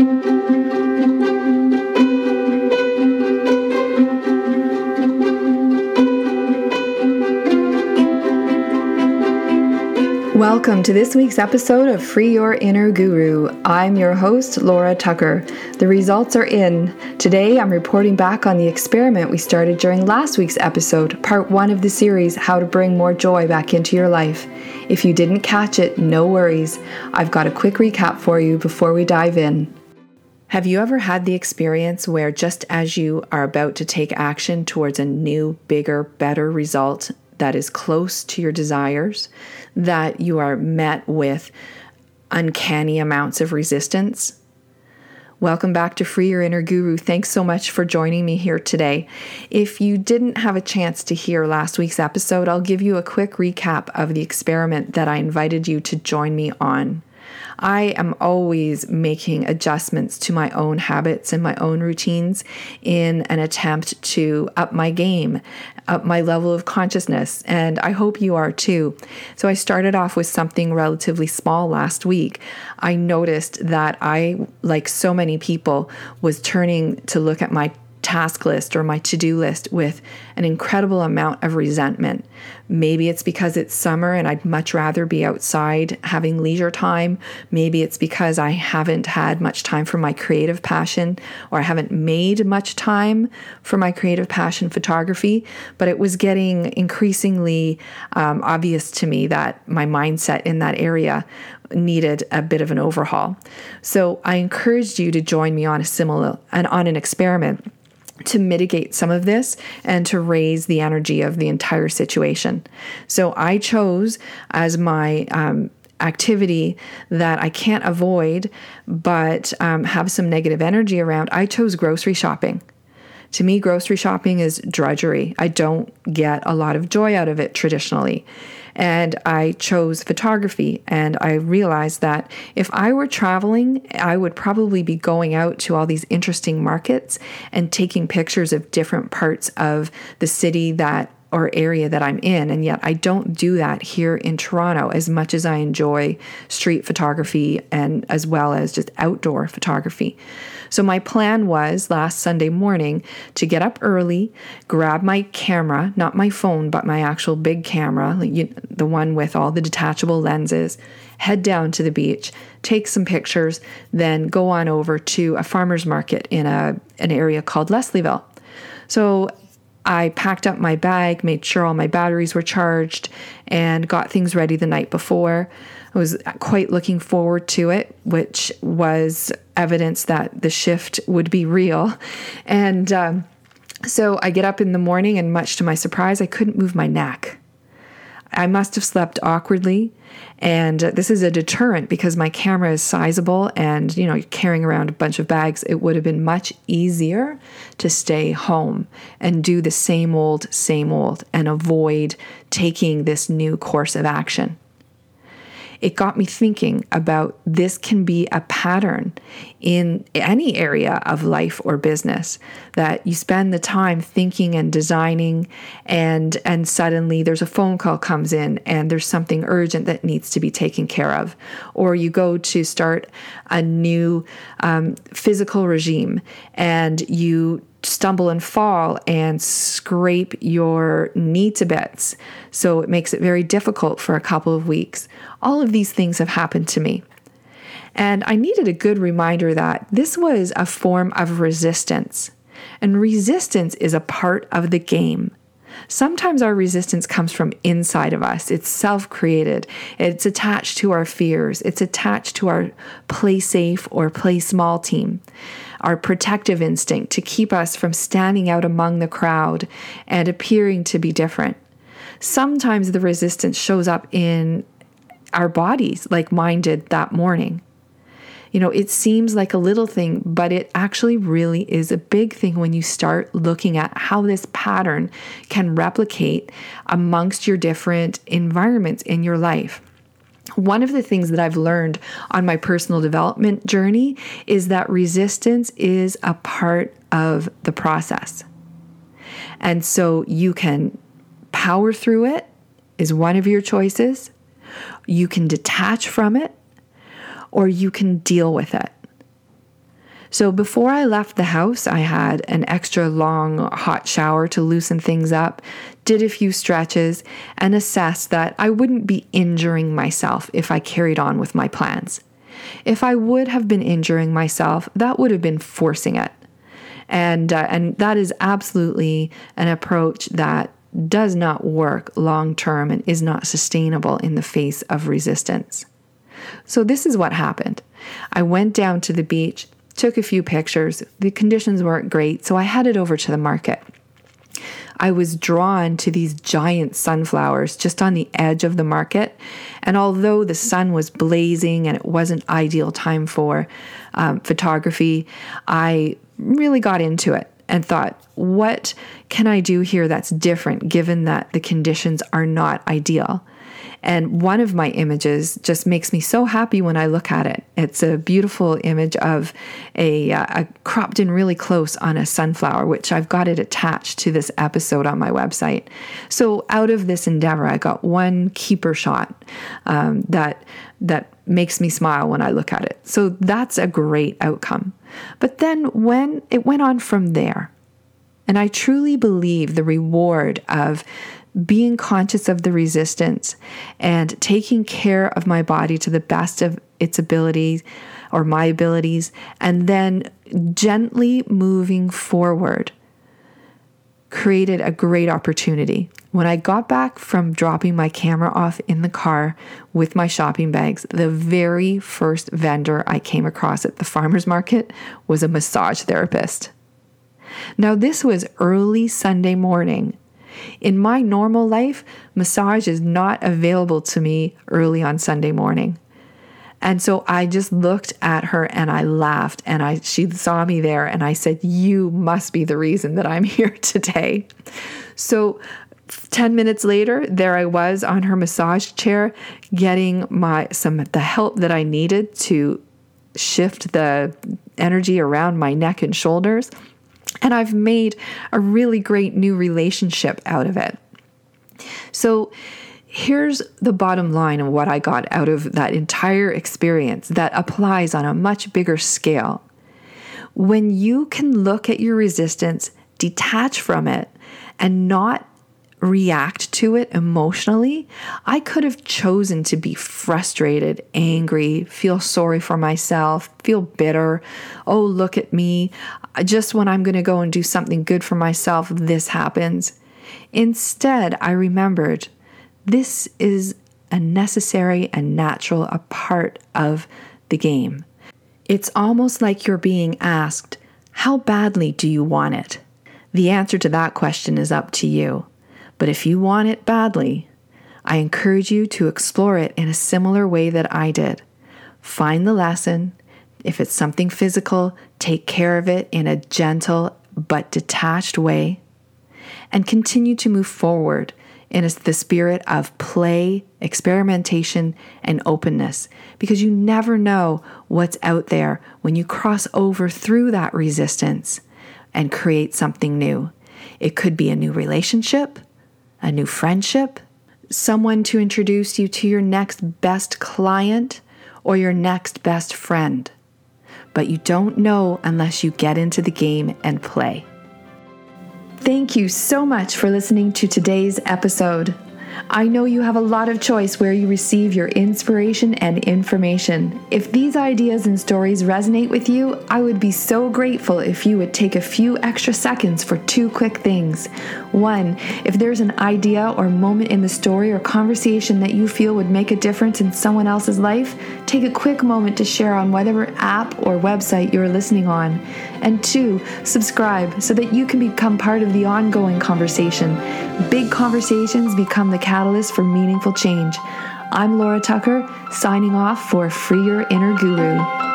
Welcome to this week's episode of Free Your Inner Guru. I'm your host, Laura Tucker. The results are in. Today, I'm reporting back on the experiment we started during last week's episode, part one of the series, How to Bring More Joy Back into Your Life. If you didn't catch it, no worries. I've got a quick recap for you before we dive in. Have you ever had the experience where just as you are about to take action towards a new, bigger, better result, that is close to your desires, that you are met with uncanny amounts of resistance. Welcome back to Free Your Inner Guru. Thanks so much for joining me here today. If you didn't have a chance to hear last week's episode, I'll give you a quick recap of the experiment that I invited you to join me on. I am always making adjustments to my own habits and my own routines in an attempt to up my game, up my level of consciousness, and I hope you are too. So I started off with something relatively small last week. I noticed that I, like so many people, was turning to look at my task list or my to do list with an incredible amount of resentment. Maybe it's because it's summer and I'd much rather be outside having leisure time. Maybe it's because I haven't had much time for my creative passion or I haven't made much time for my creative passion, photography. But it was getting increasingly um, obvious to me that my mindset in that area needed a bit of an overhaul. So I encouraged you to join me on a similar and on an experiment to mitigate some of this and to raise the energy of the entire situation. So I chose as my um, activity that I can't avoid but um, have some negative energy around, I chose grocery shopping. To me, grocery shopping is drudgery. I don't get a lot of joy out of it traditionally. And I chose photography, and I realized that if I were traveling, I would probably be going out to all these interesting markets and taking pictures of different parts of the city that or area that I'm in. And yet I don't do that here in Toronto as much as I enjoy street photography and as well as just outdoor photography. So my plan was last Sunday morning to get up early, grab my camera, not my phone, but my actual big camera, the one with all the detachable lenses, head down to the beach, take some pictures, then go on over to a farmer's market in a, an area called Leslieville. So I packed up my bag, made sure all my batteries were charged, and got things ready the night before. I was quite looking forward to it, which was evidence that the shift would be real. And um, so I get up in the morning, and much to my surprise, I couldn't move my neck. I must have slept awkwardly. And this is a deterrent because my camera is sizable and, you know, carrying around a bunch of bags, it would have been much easier to stay home and do the same old, same old and avoid taking this new course of action it got me thinking about this can be a pattern in any area of life or business that you spend the time thinking and designing and and suddenly there's a phone call comes in and there's something urgent that needs to be taken care of. Or you go to start a new um, physical regime and you stumble and fall and scrape your knee to bits. So it makes it very difficult for a couple of weeks. All of these things have happened to me. And I needed a good reminder that this was a form of resistance. And resistance is a part of the game. Sometimes our resistance comes from inside of us. It's self created. It's attached to our fears. It's attached to our play safe or play small team our protective instinct to keep us from standing out among the crowd and appearing to be different. Sometimes the resistance shows up in our bodies, like mine did that morning. You know, it seems like a little thing, but it actually really is a big thing when you start looking at how this pattern can replicate amongst your different environments in your life. One of the things that I've learned on my personal development journey is that resistance is a part of the process. And so you can power through it, is one of your choices. You can detach from it, or you can deal with it. So before I left the house, I had an extra long hot shower to loosen things up, did a few stretches, and assessed that I wouldn't be injuring myself if I carried on with my plans. If I would have been injuring myself, that would have been forcing it. And, uh, and that is absolutely an approach that does not work long term and is not sustainable in the face of resistance. So, this is what happened. I went down to the beach, took a few pictures. The conditions weren't great, so I headed over to the market. I was drawn to these giant sunflowers just on the edge of the market. And although the sun was blazing and it wasn't ideal time for um, photography, I really got into it and thought, what can I do here that's different given that the conditions are not ideal? And one of my images just makes me so happy when I look at it. It's a beautiful image of a, uh, a, cropped in really close on a sunflower, which I've got it attached to this episode on my website. So out of this endeavor, I got one keeper shot um, that that makes me smile when I look at it. So that's a great outcome. But then when it went on from there, and I truly believe the reward of being conscious of the resistance and taking care of my body to the best of its abilities or my abilities, and then gently moving forward created a great opportunity. When I got back from dropping my camera off in the car with my shopping bags, the very first vendor I came across at the farmer's market was a massage therapist. Now, this was early Sunday morning, in my normal life, massage is not available to me early on Sunday morning. And so I just looked at her and I laughed and I she saw me there and I said, "You must be the reason that I'm here today." So 10 minutes later, there I was on her massage chair getting my some the help that I needed to shift the energy around my neck and shoulders. And I've made a really great new relationship out of it. So, here's the bottom line of what I got out of that entire experience that applies on a much bigger scale. When you can look at your resistance, detach from it, and not react to it emotionally, I could have chosen to be frustrated, angry, feel sorry for myself, feel bitter. Oh, look at me. Just when I'm going to go and do something good for myself, this happens. Instead, I remembered this is a necessary and natural a part of the game. It's almost like you're being asked, How badly do you want it? The answer to that question is up to you. But if you want it badly, I encourage you to explore it in a similar way that I did. Find the lesson. If it's something physical, take care of it in a gentle but detached way. And continue to move forward in the spirit of play, experimentation, and openness because you never know what's out there when you cross over through that resistance and create something new. It could be a new relationship, a new friendship, someone to introduce you to your next best client or your next best friend. But you don't know unless you get into the game and play. Thank you so much for listening to today's episode. I know you have a lot of choice where you receive your inspiration and information. If these ideas and stories resonate with you, I would be so grateful if you would take a few extra seconds for two quick things. One, if there's an idea or moment in the story or conversation that you feel would make a difference in someone else's life, take a quick moment to share on whatever app or website you're listening on. And two, subscribe so that you can become part of the ongoing conversation. Big conversations become the catalyst for meaningful change. I'm Laura Tucker, signing off for Free Your Inner Guru.